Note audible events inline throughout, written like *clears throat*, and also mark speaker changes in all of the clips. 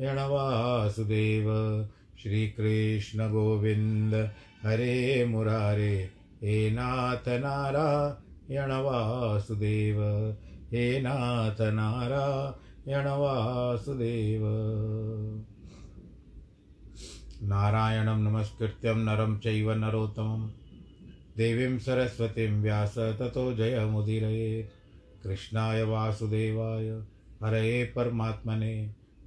Speaker 1: यणवासुदेव श्रीकृष्णगोविन्द। हरे मुरारे। हे नाथ नारायण वासुदेव हे नाथ नारायण वासुदेव नारायणं नमस्कृत्यं नरं चैव नरोत्तमं देवीं सरस्वतीं व्यास ततो जयमुदीरयेत् कृष्णाय वासुदेवाय। हरये परमात्मने।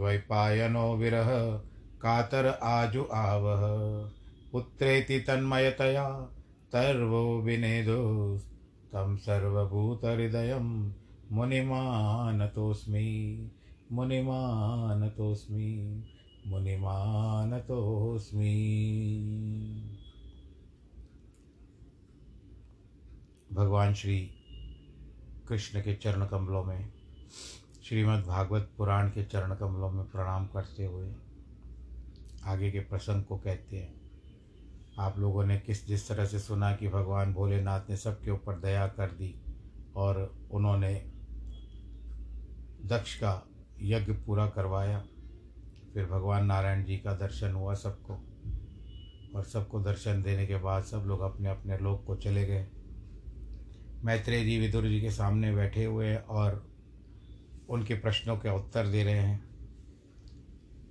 Speaker 1: द्वैपायनो विरह, कातर आजु आवह। पुत्रेति तन्मयतया, तर्वो विनेदो तं सर्वभूतहृदयं मुनिमानतोऽस्मि मुनिमानतोऽस्मि मुनिमानतोऽस्मि। भगवान श्री कृष्ण के चरण कमलों में श्रीमद् भागवत पुराण के चरण कमलों में प्रणाम करते हुए आगे के प्रसंग को कहते हैं। आप लोगों ने किस जिस तरह से सुना कि भगवान भोलेनाथ ने सबके ऊपर दया कर दी और उन्होंने दक्ष का यज्ञ पूरा करवाया, फिर भगवान नारायण जी का दर्शन हुआ सबको और सबको दर्शन देने के बाद सब लोग अपने अपने लोग को चले गए। मैत्रेय जी विदुर जी के सामने बैठे हुए और उनके प्रश्नों के उत्तर दे रहे हैं।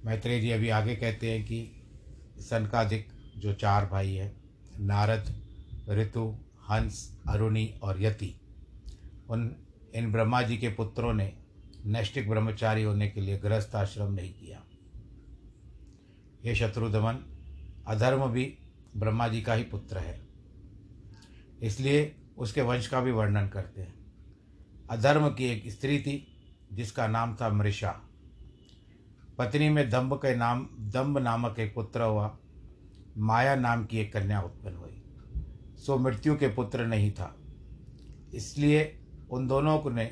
Speaker 1: मैत्रेय जी अभी आगे कहते हैं कि सनकादिक, जो चार भाई हैं, नारद, ऋतु, हंस, अरुणि और यति, उन, इन ब्रह्मा जी के पुत्रों ने नैष्टिक ब्रह्मचारी होने के लिए गृहस्थ आश्रम नहीं किया। ये शत्रुदमन अधर्म भी ब्रह्मा जी का ही पुत्र है। इसलिए उसके वंश का भी वर्णन करते हैं। अधर्म की एक स्त्री थी जिसका नाम था मृषा। पत्नी में दम्भ के नाम, दम्भ नामक एक पुत्र हुआ। माया नाम की एक कन्या उत्पन्न हुई। सो मृत्यु के पुत्र नहीं था। इसलिए उन दोनों ने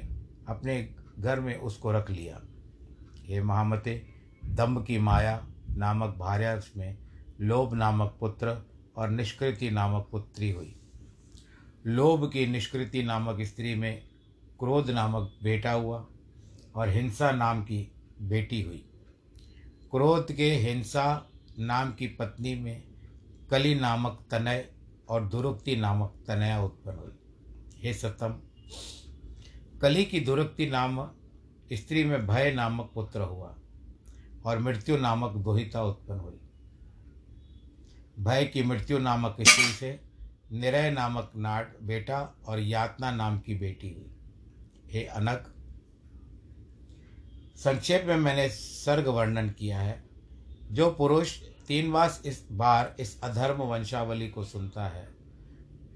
Speaker 1: अपने घर में उसको रख लिया। ये महामते, दम्भ की माया नामक भार्या में लोभ नामक पुत्र और निष्कृति नामक पुत्री हुई। लोभ की निष्कृति नामक स्त्री में क्रोध नामक बेटा हुआ। और हिंसा नाम की बेटी हुई। क्रोध के हिंसा नाम की पत्नी में कली नामक तनय और दुरुक्ति नामक तनया उत्पन्न हुई। हे सतम, कली की दुरुक्ति नाम स्त्री में भय नामक पुत्र हुआ और मृत्यु नामक दोहिता उत्पन्न हुई। भय की मृत्यु नामक स्त्री से निरय नामक नाट बेटा और यातना नाम की बेटी हुई। हे अनक संक्षेप में मैंने सर्ग वर्णन किया है, जो पुरुष तीन वास इस बार इस अधर्म वंशावली को सुनता है,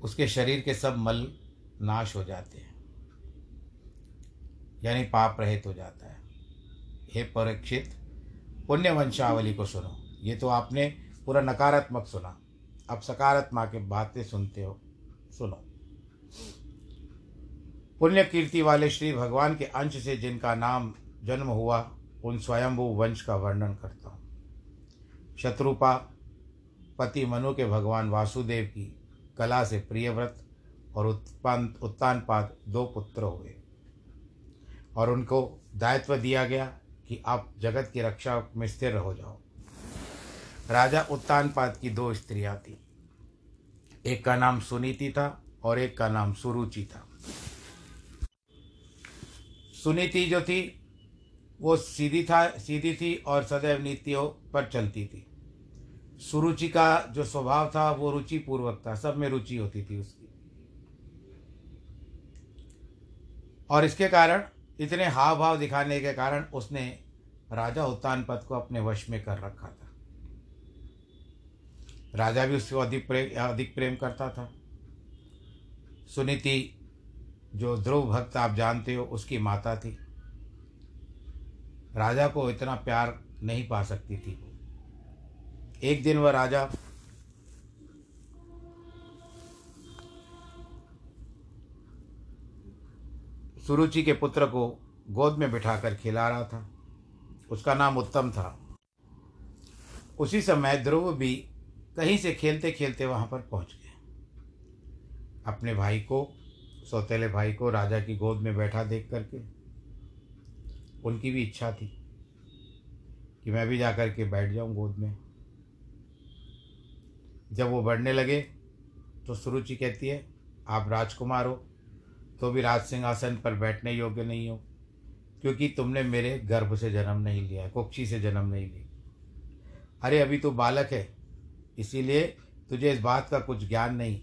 Speaker 1: उसके शरीर के सब मल नाश हो जाते हैं, यानी पाप रहित हो जाता है। हे परीक्षित, पुण्य वंशावली को सुनो। ये तो आपने पूरा नकारात्मक सुना। अब सकारात्मक के बातें सुनते हो, सुनो। पुण्य कीर्ति वाले श्री भगवान के अंश से जिनका नाम जन्म हुआ उन स्वयंभू वंश का वर्णन करता हूँ। शत्रुपा, पति मनु के भगवान वासुदेव की कला से प्रियव्रत और उत्पान, उत्तानपाद दो पुत्र हुए। और उनको दायित्व दिया गया कि आप जगत की रक्षा में स्थिर हो जाओ। राजा उत्तानपाद की दो स्त्रियाँ थी। एक का नाम सुनीति था और एक का नाम सुरुचि था। सुनीति जो थी वो सीधी था, सीधी थी और सदैव नीतियों पर चलती थी। सुरुचि का जो स्वभाव था, वो रुचि पूर्वक था। सब में रुचि होती थी उसकी। और इसके कारण, इतने हाव भाव दिखाने के कारण उसने राजा उत्तान पद को अपने वश में कर रखा था। राजा भी उसको अधिक प्रेम अधिक प्रेम करता था। सुनीति, जो ध्रुव भक्त आप जानते हो, उसकी माता थी। राजा को इतना प्यार नहीं पा सकती थी। एक दिन वह राजा सुरुचि के पुत्र को गोद में बिठाकर खिला रहा था। उसका नाम उत्तम था। उसी समय ध्रुव भी कहीं से खेलते खेलते वहाँ पर पहुँच गए अपने भाई को, सौतेले भाई को राजा की गोद में बैठा देख करके उनकी भी इच्छा थी कि मैं भी जा कर के बैठ जाऊँ गोद में। जब वो बढ़ने लगे तो सुरुचि कहती है, आप राजकुमार हो तो भी राज सिंहासन पर बैठने योग्य नहीं हो, क्योंकि तुमने मेरे गर्भ से जन्म नहीं लिया है, कुक्षी से जन्म नहीं लिया अरे, अभी तो बालक है, इसीलिए तुझे इस बात का कुछ ज्ञान नहीं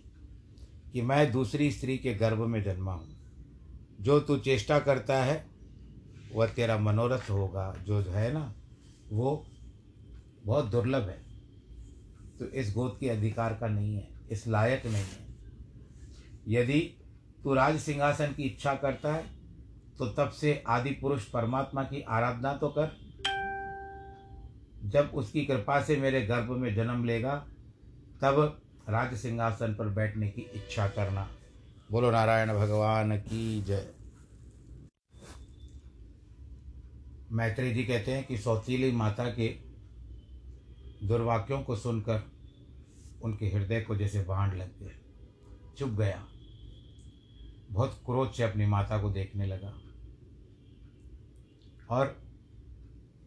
Speaker 1: कि मैं दूसरी स्त्री के गर्भ में जन्मा हूँ। जो तू चेष्टा करता है वह तेरा मनोरथ होगा, जो है ना, वो बहुत दुर्लभ है। तो इस गोद के अधिकार का नहीं है, इस लायक नहीं है। यदि तू राज सिंहासन की इच्छा करता है तो तब से आदि पुरुष परमात्मा की आराधना तो कर। जब उसकी कृपा से मेरे गर्भ में जन्म लेगा, तब राज सिंहासन पर बैठने की इच्छा करना। बोलो नारायण भगवान की जय। मैत्री जी कहते हैं कि सौतीली माता के दुर्वाक्यों को सुनकर उनके हृदय को जैसे बाँध लग गए चुप गया। बहुत क्रोध से अपनी माता को देखने लगा। और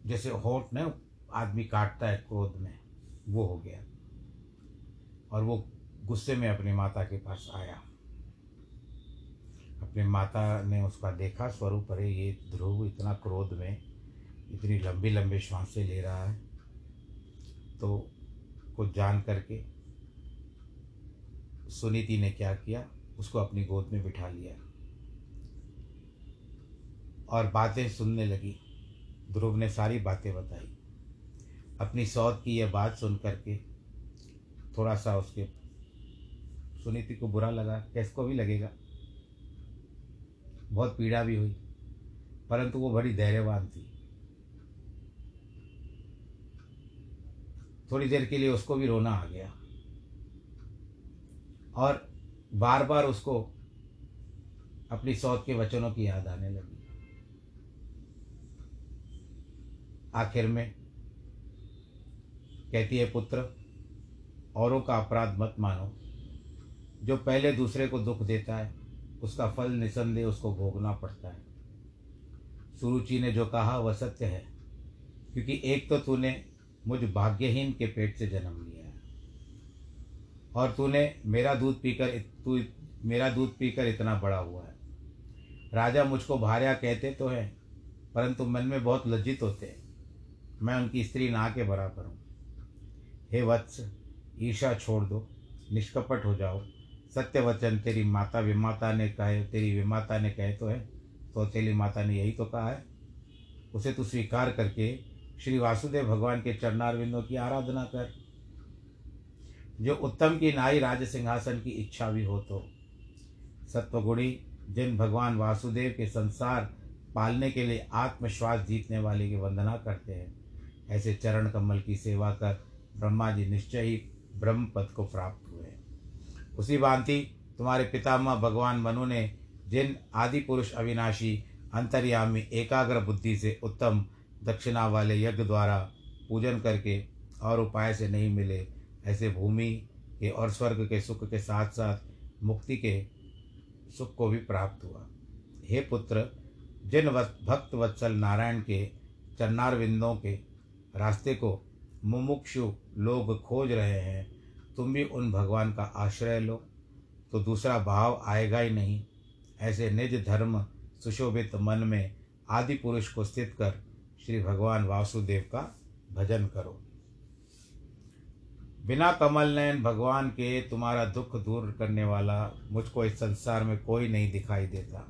Speaker 1: जैसे होठ न आदमी काटता है क्रोध में, वो हो गया। और वो गुस्से में अपनी माता के पास आया। अपनी माता ने उसका देखा, स्वरूप अरे ये ध्रुव इतना क्रोध में इतनी लंबी लंबी श्वासें ले रहा है। तो कुछ जान करके सुनीति ने क्या किया? उसको अपनी गोद में बिठा लिया। और बातें सुनने लगी। ध्रुव ने सारी बातें बताई। अपनी सौत की यह बात सुन करके थोड़ा सा उसके सुनीति को बुरा लगा। किसको भी लगेगा। बहुत पीड़ा भी हुई, परंतु वो बड़ी धैर्यवान थी। थोड़ी देर के लिए उसको भी रोना आ गया। और बार बार उसको अपनी सौत के वचनों की याद आने लगी। आखिर में कहती है, पुत्र, औरों का अपराध मत मानो। जो पहले दूसरे को दुख देता है, उसका फल निसंदेह उसको भोगना पड़ता है। सुरुचि ने जो कहा, वह सत्य है, क्योंकि एक तो तूने मुझ भाग्यहीन के पेट से जन्म लिया है। और तूने मेरा दूध पीकर तू मेरा दूध पीकर इतना बड़ा हुआ है। राजा मुझको भार्या कहते तो हैं, परंतु मन में बहुत लज्जित होते हैं। मैं उनकी स्त्री ना के बराबर हूँ। हे वत्स ईर्षा छोड़ दो, निष्कपट हो जाओ। सत्य वचन तेरी माता विमाता ने कहे, तेरी विमाता ने कहे तो है तो तेरी माता ने यही तो कहा है। उसे तू स्वीकार करके श्री वासुदेव भगवान के चरणारविंदों की आराधना कर। जो उत्तम की नाई राज सिंहासन की इच्छा भी हो तो। सत्वगुणी, जिन भगवान वासुदेव के संसार पालने के लिए आत्मश्वास जीतने वाले की वंदना करते हैं, ऐसे चरण कमल की सेवा कर ब्रह्मा जी निश्चय ही ब्रह्म पद को प्राप्त हुए उसी भांति तुम्हारे पितामह भगवान मनु ने जिन आदि पुरुष अविनाशी, अंतर्यामी, एकाग्र बुद्धि से उत्तम दक्षिणा वाले यज्ञ द्वारा पूजन करके और उपाय से नहीं मिले, ऐसे भूमि के और स्वर्ग के सुख के साथ साथ मुक्ति के सुख को भी प्राप्त हुआ। हे पुत्र, जिन भक्त वत्सल नारायण के चन्नार के रास्ते को मुमुक्षु लोग खोज रहे हैं, तुम भी उन भगवान का आश्रय लो। तो दूसरा भाव आएगा ही नहीं। ऐसे निज धर्म सुशोभित मन में आदि पुरुष को स्थित कर श्री भगवान वासुदेव का भजन करो। बिना कमल नयन भगवान के तुम्हारा दुख दूर करने वाला मुझको इस संसार में कोई नहीं दिखाई देता।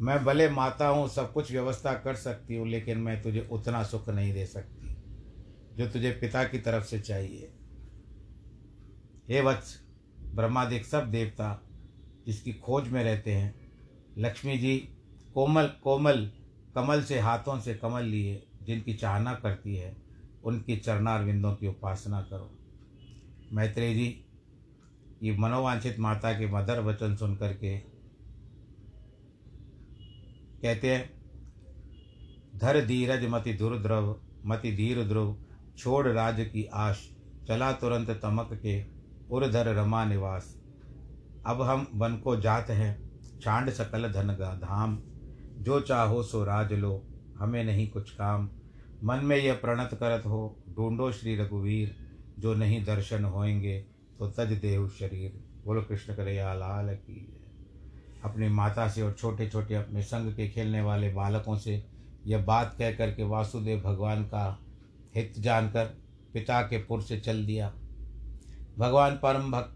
Speaker 1: मैं भले माता हूँ, सब कुछ व्यवस्था कर सकती हूँ, लेकिन मैं तुझे उतना सुख नहीं दे सकती, जो तुझे पिता की तरफ़ से चाहिए। हे वत्स, ब्रह्मादिक सब देवता जिसकी खोज में रहते हैं, लक्ष्मी जी, कोमल कोमल कमल से, हाथों से कमल लिए, जिनकी चाहना करती है, उनकी चरणार विंदों की उपासना करो। मैत्रेय जी, ये मनोवांछित माता के मदर वचन सुन करके कहते हैं, धर धीरज मति दुर्द्रव, मति धीर ध्रुव छोड़ राज की आश, चला तुरंत तमक के, उर्धर रमा निवास। अब हम वन को जात हैं, छांड सकल धन धाम। जो चाहो सो राज लो, हमें नहीं कुछ काम। मन में यह प्रणत करत हो, ढूंढो श्री रघुवीर, जो नहीं दर्शन होएँगे तो तज देव शरीर। बोलो, कृष्ण करैया लाल की अपनी माता से और छोटे छोटे अपने संग के खेलने वाले बालकों से यह बात कह कर के वासुदेव भगवान का हित जानकर पिता के पुर से चल दिया। भगवान परम भक्त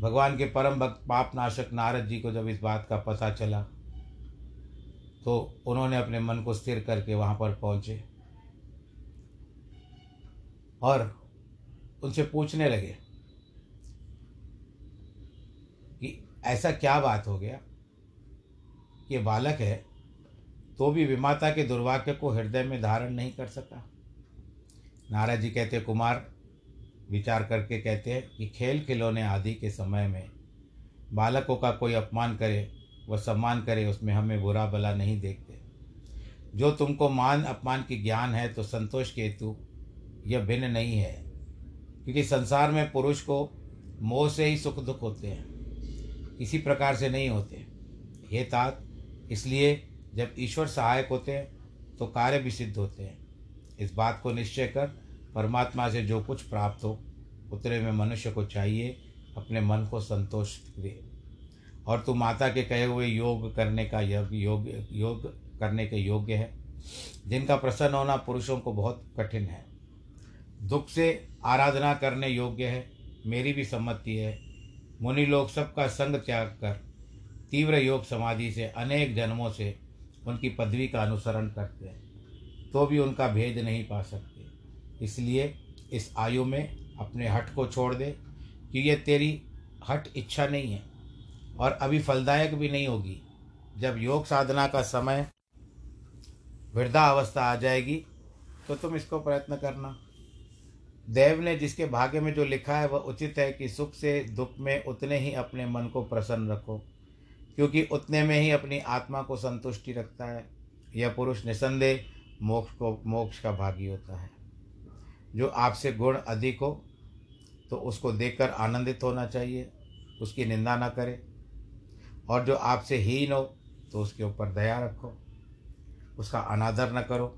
Speaker 1: भगवान के परम भक्त पाप नाशक नारद जी को जब इस बात का पता चला तो उन्होंने अपने मन को स्थिर करके वहाँ पर पहुँचे और उनसे पूछने लगे कि ऐसा क्या बात हो गया? ये बालक है तो भी विमाता के दुर्भाग्य को हृदय में धारण नहीं कर सका। नाराज़ जी कहते, कुमार विचार करके कहते हैं कि खेल खिलौने आदि के समय में बालकों का कोई अपमान करे, व सम्मान करे, उसमें हमें बुरा भला नहीं देखते। जो तुमको मान, अपमान की ज्ञान है तो संतोष के हेतु यह भिन्न नहीं है। क्योंकि संसार में पुरुष को मोह से ही सुख दुख होते हैं, किसी प्रकार से नहीं होते। ये तात, इसलिए जब ईश्वर सहायक होते हैं तो कार्य भी सिद्ध होते हैं। इस बात को निश्चय कर परमात्मा से जो कुछ प्राप्त हो, उतरे में मनुष्य को चाहिए, अपने मन को संतोष दे। और तू माता के कहे हुए योग करने का योग योग योग करने के योग्य है। जिनका प्रसन्न होना पुरुषों को बहुत कठिन है। दुख से आराधना करने योग्य है। मेरी भी सम्मति है। मुनि लोग सबका संग त्याग कर, तीव्र योग समाधि से अनेक जन्मों से उनकी पदवी का अनुसरण करते हैं। तो भी उनका भेद नहीं पा सकते। इसलिए इस आयु में अपने हट को छोड़ दे कि ये तेरी हट इच्छा नहीं है और अभी फलदायक भी नहीं होगी। जब योग साधना का समय वृद्धा अवस्था आ जाएगी तो तुम इसको प्रयत्न करना। देव ने जिसके भाग्य में जो लिखा है, वह उचित है कि सुख से दुख में उतने ही अपने मन को प्रसन्न रखो, क्योंकि उतने में ही अपनी आत्मा को संतुष्टि रखता है। यह पुरुष निसंदेह मोक्ष को मोक्ष का भागी होता है। जो आपसे गुण अधिक हो तो उसको देखकर आनंदित होना चाहिए, उसकी निंदा ना करे। और जो आपसे हीन हो तो उसके ऊपर दया रखो, उसका अनादर न करो।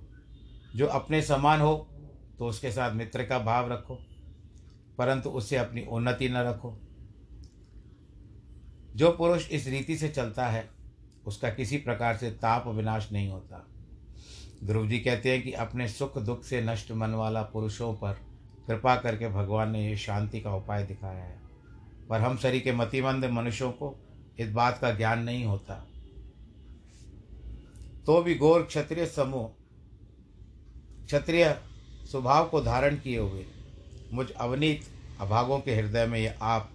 Speaker 1: जो अपने समान हो तो उसके साथ मित्र का भाव रखो, परंतु उससे अपनी उन्नति न रखो। जो पुरुष इस रीति से चलता है, उसका किसी प्रकार से ताप विनाश नहीं होता। ध्रुव जी कहते हैं कि अपने सुख दुख से नष्ट मन वाला पुरुषों पर कृपा करके भगवान ने ये शांति का उपाय दिखाया है। पर हम शरीर के मतिमंद मनुष्यों को इस बात का ज्ञान नहीं होता। तो भी गौर क्षत्रिय समूह, क्षत्रिय स्वभाव को धारण किए हुए, मुझ अवनीत अभागों के हृदय में यह आप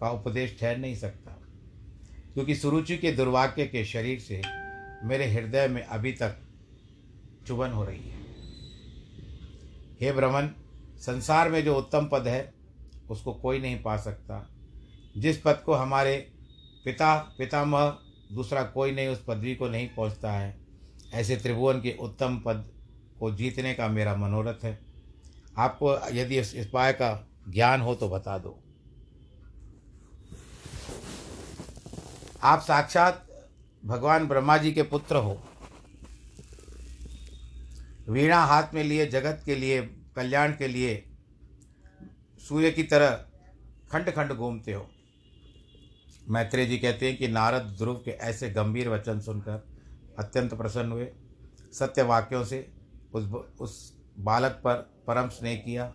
Speaker 1: का उपदेश ठहर नहीं सकता। क्योंकि सुरुचि के दुर्भाग्य के शरीर से मेरे हृदय में अभी तक चुभन हो रही है। हे ब्रह्मन, संसार में जो उत्तम पद है, उसको कोई नहीं पा सकता। जिस पद को हमारे पिता, पितामह, दूसरा कोई नहीं, उस पदवी को नहीं पहुँचता है। ऐसे त्रिभुवन के उत्तम पद को जीतने का मेरा मनोरथ है। आपको यदि इस उपाय का ज्ञान हो तो बता दो। आप साक्षात भगवान ब्रह्मा जी के पुत्र हो। वीणा हाथ में लिए, जगत के लिए, कल्याण के लिए, सूर्य की तरह खंड खंड घूमते हो। मैत्रेय जी कहते हैं कि नारद ध्रुव के ऐसे गंभीर वचन सुनकर अत्यंत प्रसन्न हुए। सत्य वाक्यों से उस उस बालक पर परम स्नेह किया।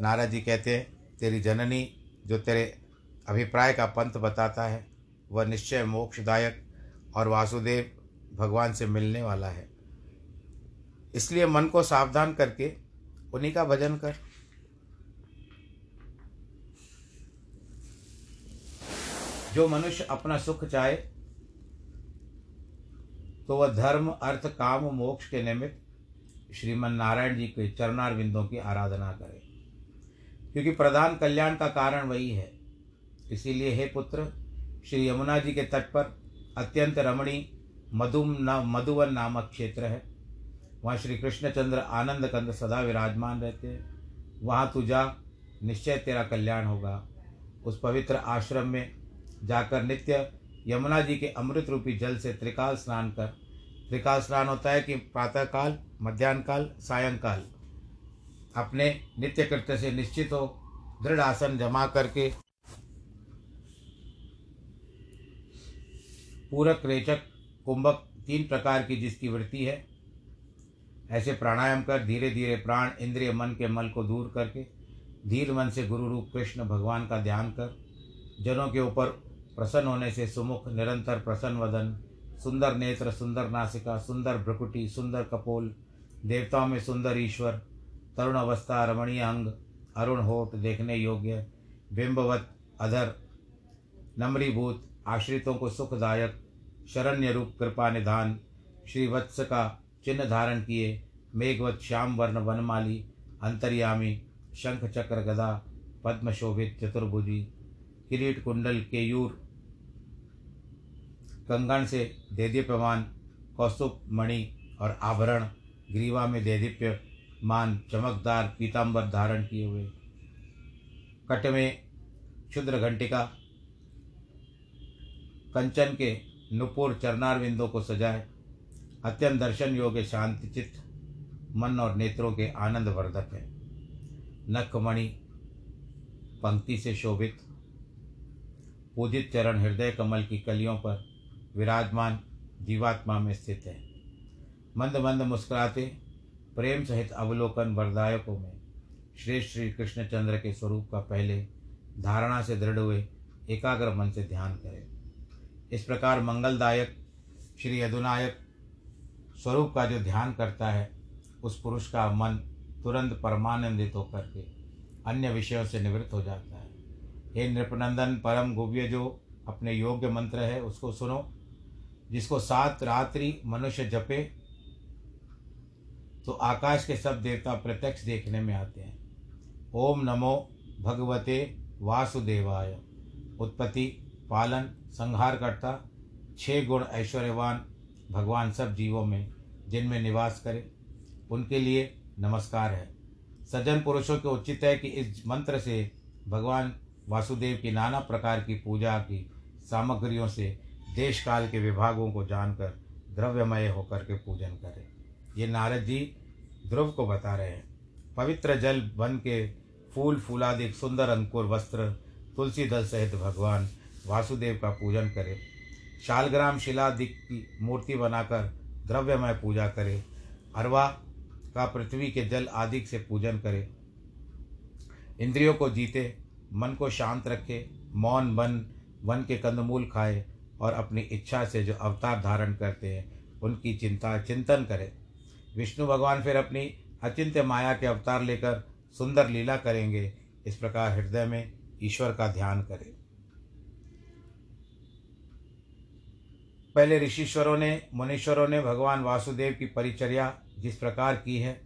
Speaker 1: नारद जी कहते हैं, तेरी जननी जो तेरे अभिप्राय का पंथ बताता है, वह निश्चय मोक्षदायक और वासुदेव भगवान से मिलने वाला है। इसलिए मन को सावधान करके उन्हीं का भजन कर। जो मनुष्य अपना सुख चाहे तो वह धर्म, अर्थ, काम, मोक्ष के निमित्त श्रीमन नारायण जी के चरणार बिंदों की आराधना करे। क्योंकि प्रधान कल्याण का कारण वही है। इसीलिए हे पुत्र, श्री यमुना जी के तट पर अत्यंत रमणी मधुम न, मधुवन नामक क्षेत्र है। वहाँ श्री कृष्णचंद्र आनंद कंद सदा विराजमान रहते हैं। वहाँ तू जा, निश्चय तेरा कल्याण होगा। उस पवित्र आश्रम में जाकर नित्य यमुना जी के अमृत रूपी जल से त्रिकाल स्नान कर। त्रिकाल स्नान होता है कि प्रातःकाल मध्यान्ह काल सायंकाल। अपने नित्य कृत्य से निश्चित हो, दृढ़ आसन जमा करके पूरक, रेचक, कुंभक, तीन प्रकार की जिसकी वृत्ति है ऐसे प्राणायाम कर धीरे धीरे प्राण इंद्रिय मन के मल को दूर करके, धीर मन से गुरु रूप कृष्ण भगवान का ध्यान कर, जनों के ऊपर प्रसन्न होने से सुमुख, निरंतर प्रसन्न वदन, सुंदर नेत्र, सुंदर नासिका, सुंदर भ्रकुटी, सुंदर कपोल, देवताओं में सुंदर ईश्वर, तरुण अवस्था, रमणीय अंग, अरुण होठ देखने योग्य, बिंबवत, अधर नम्रीभूत आश्रितों को सुखदायक, शरण्य रूप, कृपा निधान, श्री वत्स का चिन्ह धारण किए, मेघवत श्याम वर्ण वनमाली, अंतर्यामी शंख चक्र गदा पद्म शोभित चतुर्भुजी किरीट कुंडल केयूर कंगन से देदीप्यमान कौस्तुभ मणि और आभरण ग्रीवा में देदीप्य मान चमकदार पीताम्बर धारण किए हुए। कट में क्षुद्र घंटिका कंचन के नुपुर चरनार विंदों को सजाए अत्यंत दर्शन योग्य शांति चित्त, मन और नेत्रों के आनंद वर्धक है। नखमणि पंक्ति से शोभित, पूजित चरण हृदय कमल की कलियों पर विराजमान जीवात्मा में स्थित है। मंद मंद मुस्कुराते, प्रेम सहित अवलोकन वरदायकों में श्रेष्ठ श्री कृष्णचंद्र के स्वरूप का पहले धारणा से दृढ़ हुए एकाग्र मन से ध्यान करें। इस प्रकार मंगलदायक श्री यदुनायक स्वरूप का जो ध्यान करता है, उस पुरुष का मन तुरंत परमानंदित होकर के अन्य विषयों से निवृत्त हो जाता है। हे नृपनंदन, परम गुव्य जो अपने योग्य मंत्र है, उसको सुनो। जिसको सात रात्रि मनुष्य जपे तो आकाश के सब देवता प्रत्यक्ष देखने में आते हैं। ओम नमो भगवते वासुदेवाय। उत्पत्ति, पालन संहार करता छह गुण ऐश्वर्यवान भगवान सब जीवों में, जिनमें निवास करें, उनके लिए नमस्कार है। सज्जन पुरुषों के उचित है कि इस मंत्र से भगवान वासुदेव की नाना प्रकार की पूजा की सामग्रियों से देश काल के विभागों को जानकर द्रव्यमय होकर के पूजन करें। ये नारद जी ध्रुव को बता रहे हैं। पवित्र जल बन के फूल फूलादिक सुंदर अंकुर वस्त्र तुलसी दल सहित भगवान वासुदेव का पूजन करें। शालग्राम शिलादिक की मूर्ति बनाकर द्रव्यमय पूजा करे, अरवा का पृथ्वी के जल आदि से पूजन करे। इंद्रियों को जीते, मन को शांत रखे, मौन बन वन के कंदमूल खाए और अपनी इच्छा से जो अवतार धारण करते हैं, उनकी चिंता चिंतन करें। विष्णु भगवान फिर अपनी अचिंत्य माया के अवतार लेकर सुंदर लीला करेंगे। इस प्रकार हृदय में ईश्वर का ध्यान करें। पहले ऋषिश्वरों ने, मुनीश्वरों ने भगवान वासुदेव की परिचर्या जिस प्रकार की है,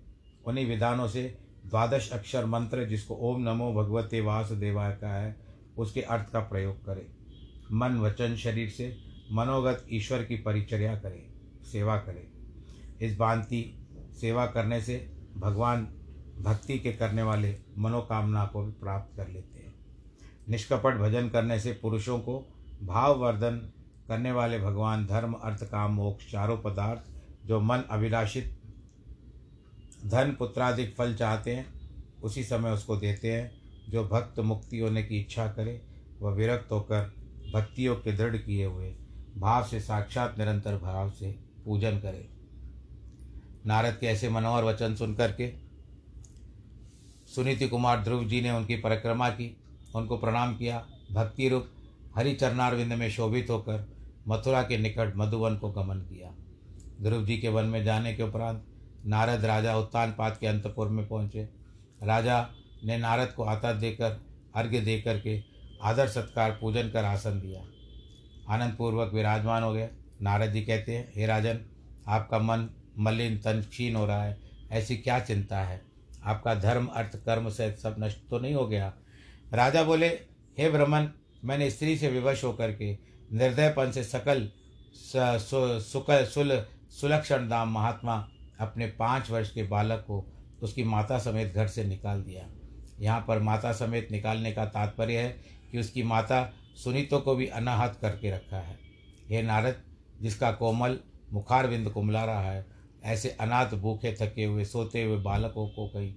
Speaker 1: उन्हीं विधानों से द्वादश अक्षर मंत्र जिसको ओम नमो भगवते वासुदेवाय का है, उसके अर्थ का प्रयोग करें। मन वचन शरीर से मनोगत ईश्वर की परिचर्या करें, सेवा करें। इस भांति सेवा करने से भगवान भक्ति के करने वाले मनोकामना को भी प्राप्त कर लेते हैं। निष्कपट भजन करने से पुरुषों को भाववर्धन करने वाले भगवान धर्म, अर्थ, काम, मोक्ष, चारों पदार्थ जो मन अभिलाषित, धन पुत्राधिक फल चाहते हैं, उसी समय उसको देते हैं। जो भक्त मुक्ति होने की इच्छा करे, वह विरक्त होकर भक्तियों के दृढ़ किए हुए भाव से साक्षात निरंतर भाव से पूजन करे। नारद के ऐसे मनोहर वचन सुन करके सुनीति कुमार ध्रुव जी ने उनकी परिक्रमा की, उनको प्रणाम किया। भक्ति रूप हरिचरणारविंद में शोभित होकर मथुरा के निकट मधुवन को गमन किया। ध्रुव जी के वन में जाने के उपरांत नारद राजा उत्तान पात के अंतपुर में पहुँचे। राजा ने नारद को आता देकर, अर्घ्य दे करके आदर सत्कार पूजन कर आसन दिया। आनंद पूर्वक विराजमान हो गए। नारद जी कहते हैं, हे राजन, आपका मन मलिन तन क्षीण हो रहा है। ऐसी क्या चिंता है? आपका धर्म, अर्थ, कर्म से सब नष्ट तो नहीं हो गया? राजा बोले, हे ब्रह्मन, मैंने स्त्री से विवश होकर के निर्दयपन से सकल सुक सुल सुलक्षण दाम महात्मा अपने पाँच वर्ष के बालक को उसकी माता समेत घर से निकाल दिया। यहाँ पर माता समेत निकालने का तात्पर्य है कि उसकी माता सुनीतों को भी अनाहत करके रखा है। हे नारद, जिसका कोमल मुखारविंद कुमला रहा है, ऐसे अनाथ भूखे थके हुए, सोते हुए बालकों को कहीं,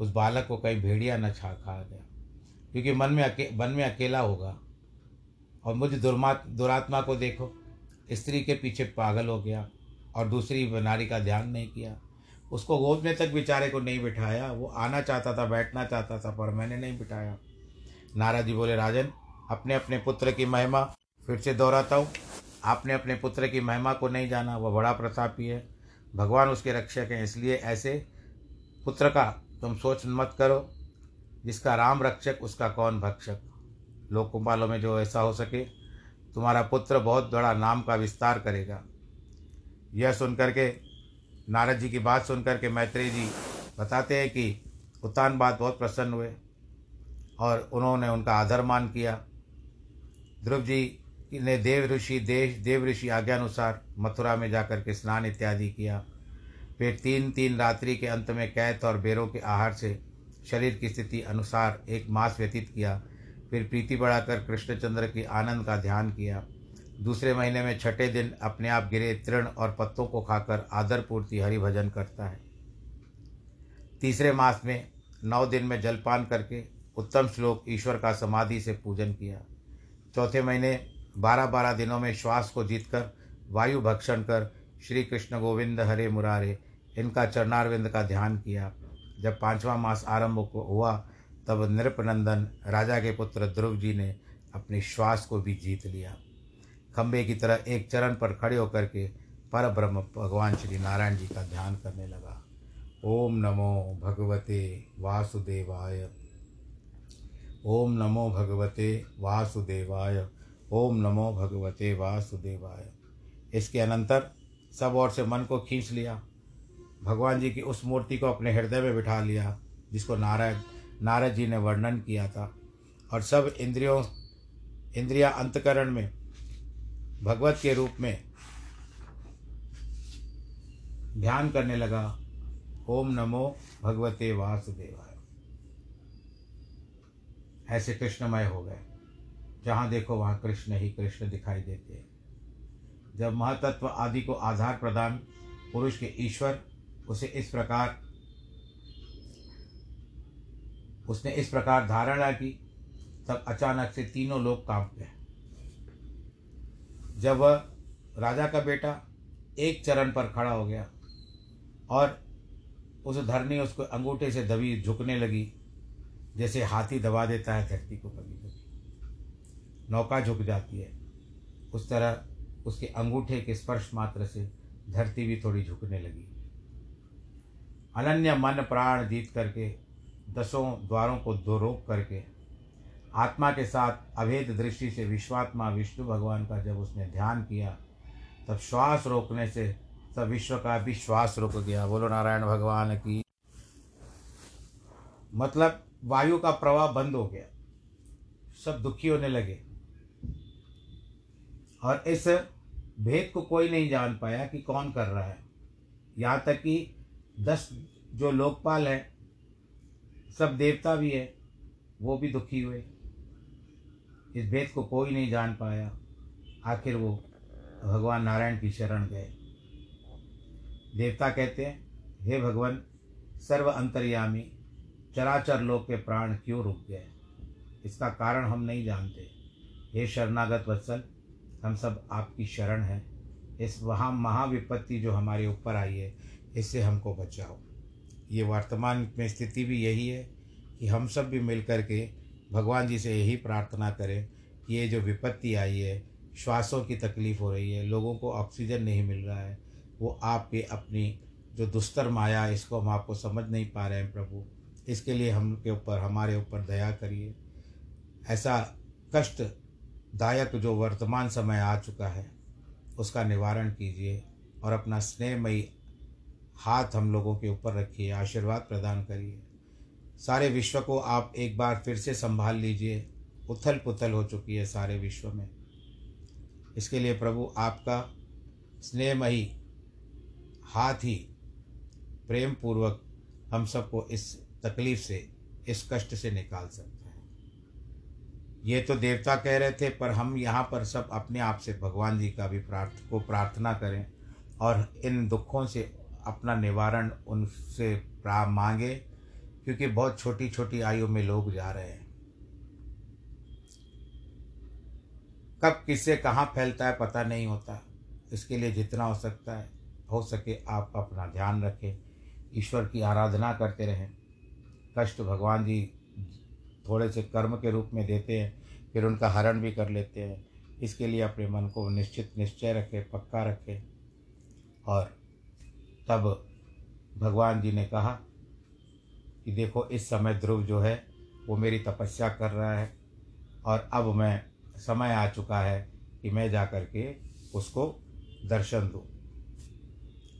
Speaker 1: उस बालक को कहीं भेड़िया न छा खा गया क्योंकि मन में अके वन में अकेला होगा और मुझे दुर्मा, दुरात्मा को देखो। स्त्री के पीछे पागल हो गया और दूसरी नारी का ध्यान नहीं किया। उसको गोद में तक बेचारे को नहीं बिठाया। वो आना चाहता था, बैठना चाहता था, पर मैंने नहीं बिठाया। नाराज़ जी बोले, राजन, अपने अपने पुत्र की महिमा फिर से दोहराता हूँ। आपने अपने पुत्र की महिमा को नहीं जाना। वह बड़ा प्रतापी है। भगवान उसके रक्षक हैं, इसलिए ऐसे पुत्र का तुम सोच मत करो। जिसका राम रक्षक, उसका कौन भक्षक? लोक कुंभालों में जो ऐसा हो सके। तुम्हारा पुत्र बहुत बड़ा नाम का विस्तार करेगा। यह सुनकर के, नारद जी की बात सुनकर के मैत्रेय जी बताते हैं कि उत्तान बात बहुत प्रसन्न हुए और उन्होंने उनका आदर मान किया। ध्रुव जी ने देव ऋषि, देश, देव ऋषि आज्ञानुसार मथुरा में जाकर के स्नान इत्यादि किया। फिर तीन तीन रात्रि के अंत में कैत और बेरों के आहार से शरीर की स्थिति अनुसार एक मास व्यतीत किया। फिर प्रीति बढ़ाकर कृष्णचंद्र की आनंद का ध्यान किया। दूसरे महीने में छठे दिन अपने आप गिरे, तृण और पत्तों को खाकर आदर पूर्ति हरि भजन करता है। तीसरे मास में नौ दिन में जलपान करके उत्तम श्लोक ईश्वर का समाधि से पूजन किया। चौथे महीने बारह बारह दिनों में श्वास को जीतकर वायु भक्षण कर श्री कृष्ण गोविंद हरे मुरारे, इनका चरणारविंद का ध्यान किया। जब पांचवा मास आरंभ हुआ तब नृपनंदन, राजा के पुत्र ध्रुव जी ने अपने श्वास को भी जीत लिया। खंबे की तरह एक चरण पर खड़े होकर के पर ब्रह्म भगवान श्री नारायण जी का ध्यान करने लगा। ओम नमो भगवते वासुदेवाय। ओम नमो भगवते वासुदेवाय। ओम नमो भगवते वासुदेवाय। इसके अनंतर सब ओर से मन को खींच लिया। भगवान जी की उस मूर्ति को अपने हृदय में बिठा लिया, जिसको नारायण नारद जी ने वर्णन किया था। और सब इंद्रियों, इंद्रिया अंतकरण में, भगवत के रूप में ध्यान करने लगा। ओम नमो भगवते वासुदेवाय। ऐसे कृष्णमय हो गए। जहाँ देखो वहाँ कृष्ण ही कृष्ण दिखाई देते हैं। जब महातत्व आदि को आधार प्रदान, पुरुष के ईश्वर, उसे इस प्रकार उसने इस प्रकार धारणा की, तब अचानक से तीनों लोग काँप गए। जब वह राजा का बेटा एक चरण पर खड़ा हो गया और उस धरनी उसको अंगूठे से दबी, झुकने लगी, जैसे हाथी दबा देता है धरती को कभी कभी नौका झुक जाती है। उस तरह उसके अंगूठे के स्पर्श मात्र से धरती भी थोड़ी झुकने लगी। अनन्य मन प्राण जीत करके दसों द्वारों को रोक करके, आत्मा के साथ अभेद दृष्टि से विश्वात्मा विष्णु भगवान का जब उसने ध्यान किया, तब श्वास रोकने से, तब विश्व का भी श्वास रुक गया। बोलो, नारायण भगवान की। मतलब वायु का प्रवाह बंद हो गया। सब दुखी होने लगे। और इस भेद को कोई नहीं जान पाया कि कौन कर रहा है। यहाँ तक कि दस जो लोकपाल है सब देवता भी है, वो भी दुखी हुए। इस भेद को कोई नहीं जान पाया। आखिर वो भगवान नारायण की शरण गए। देवता कहते हैं, हे भगवान, सर्व अंतर्यामी, चराचर लोक के प्राण क्यों रुक गए? इसका कारण हम नहीं जानते। हे शरणागत वत्सल, हम सब आपकी शरण हैं। इस वहाँ महाविपत्ति जो हमारे ऊपर आई है, इससे हमको बचाओ। ये वर्तमान में स्थिति भी यही है कि हम सब भी मिल कर के भगवान जी से यही प्रार्थना करें कि ये जो विपत्ति आई है, श्वासों की तकलीफ़ हो रही है, लोगों को ऑक्सीजन नहीं मिल रहा है, वो आपके अपनी जो दुस्तर माया इसको हम आपको समझ नहीं पा रहे हैं प्रभु। इसके लिए हम के ऊपर, हमारे ऊपर दया करिए। ऐसा कष्टदायक जो वर्तमान समय आ चुका है, उसका निवारण कीजिए और अपना स्नेहमयी हाथ हम लोगों के ऊपर रखिए, आशीर्वाद प्रदान करिए। सारे विश्व को आप एक बार फिर से संभाल लीजिए। उथल पुथल हो चुकी है सारे विश्व में। इसके लिए प्रभु आपका स्नेहमयी हाथ ही प्रेम पूर्वक हम सबको इस तकलीफ़ से, इस कष्ट से निकाल सकते हैं। ये तो देवता कह रहे थे, पर हम यहाँ पर सब अपने आप से भगवान जी का भी प्रार्थ, को प्रार्थना करें और इन दुखों से अपना निवारण उनसे मांगे, क्योंकि बहुत छोटी छोटी आयु में लोग जा रहे हैं। कब किससे कहाँ फैलता है पता नहीं होता। इसके लिए जितना हो सकता है, हो सके आप अपना ध्यान रखें, ईश्वर की आराधना करते रहें। कष्ट भगवान जी थोड़े से कर्म के रूप में देते हैं, फिर उनका हरण भी कर लेते हैं। इसके लिए अपने मन को निश्चित निश्चय रखें, पक्का रखें। और तब भगवान जी ने कहा कि देखो, इस समय ध्रुव जो है, वो मेरी तपस्या कर रहा है और अब मैं, समय आ चुका है कि मैं जा कर के उसको दर्शन दूँ।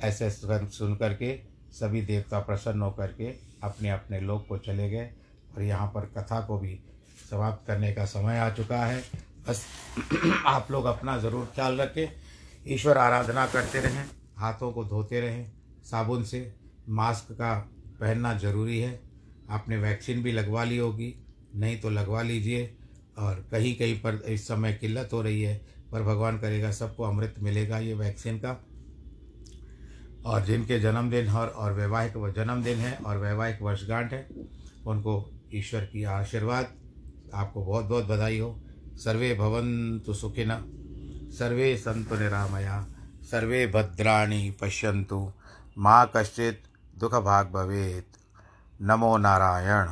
Speaker 1: ऐसे सुन करके सभी देवता प्रसन्न होकर के अपने अपने लोग को चले गए और यहाँ पर कथा को भी समाप्त करने का समय आ चुका है। बस *clears throat* आप लोग अपना ज़रूर ख्याल रखें, ईश्वर आराधना करते रहें। हाथों को धोते रहें, साबुन से मास्क का पहनना ज़रूरी है। आपने वैक्सीन भी लगवा ली होगी, नहीं तो लगवा लीजिए। और कहीं कहीं पर इस समय किल्लत हो रही है, पर भगवान करेगा, सबको अमृत मिलेगा ये वैक्सीन का। और जिनके जन्मदिन और और वैवाहिक जन्मदिन है और वैवाहिक वर्षगांठ है, उनको ईश्वर की आशीर्वाद। आपको बहुत बहुत बधाई हो। सर्वे भवन्तु सुखिन सर्वे सन्तु निरामया। सर्वे भद्राणि पश्यन्तु माँ कश्चित् दुखभाग भवेत्। नमो नारायण।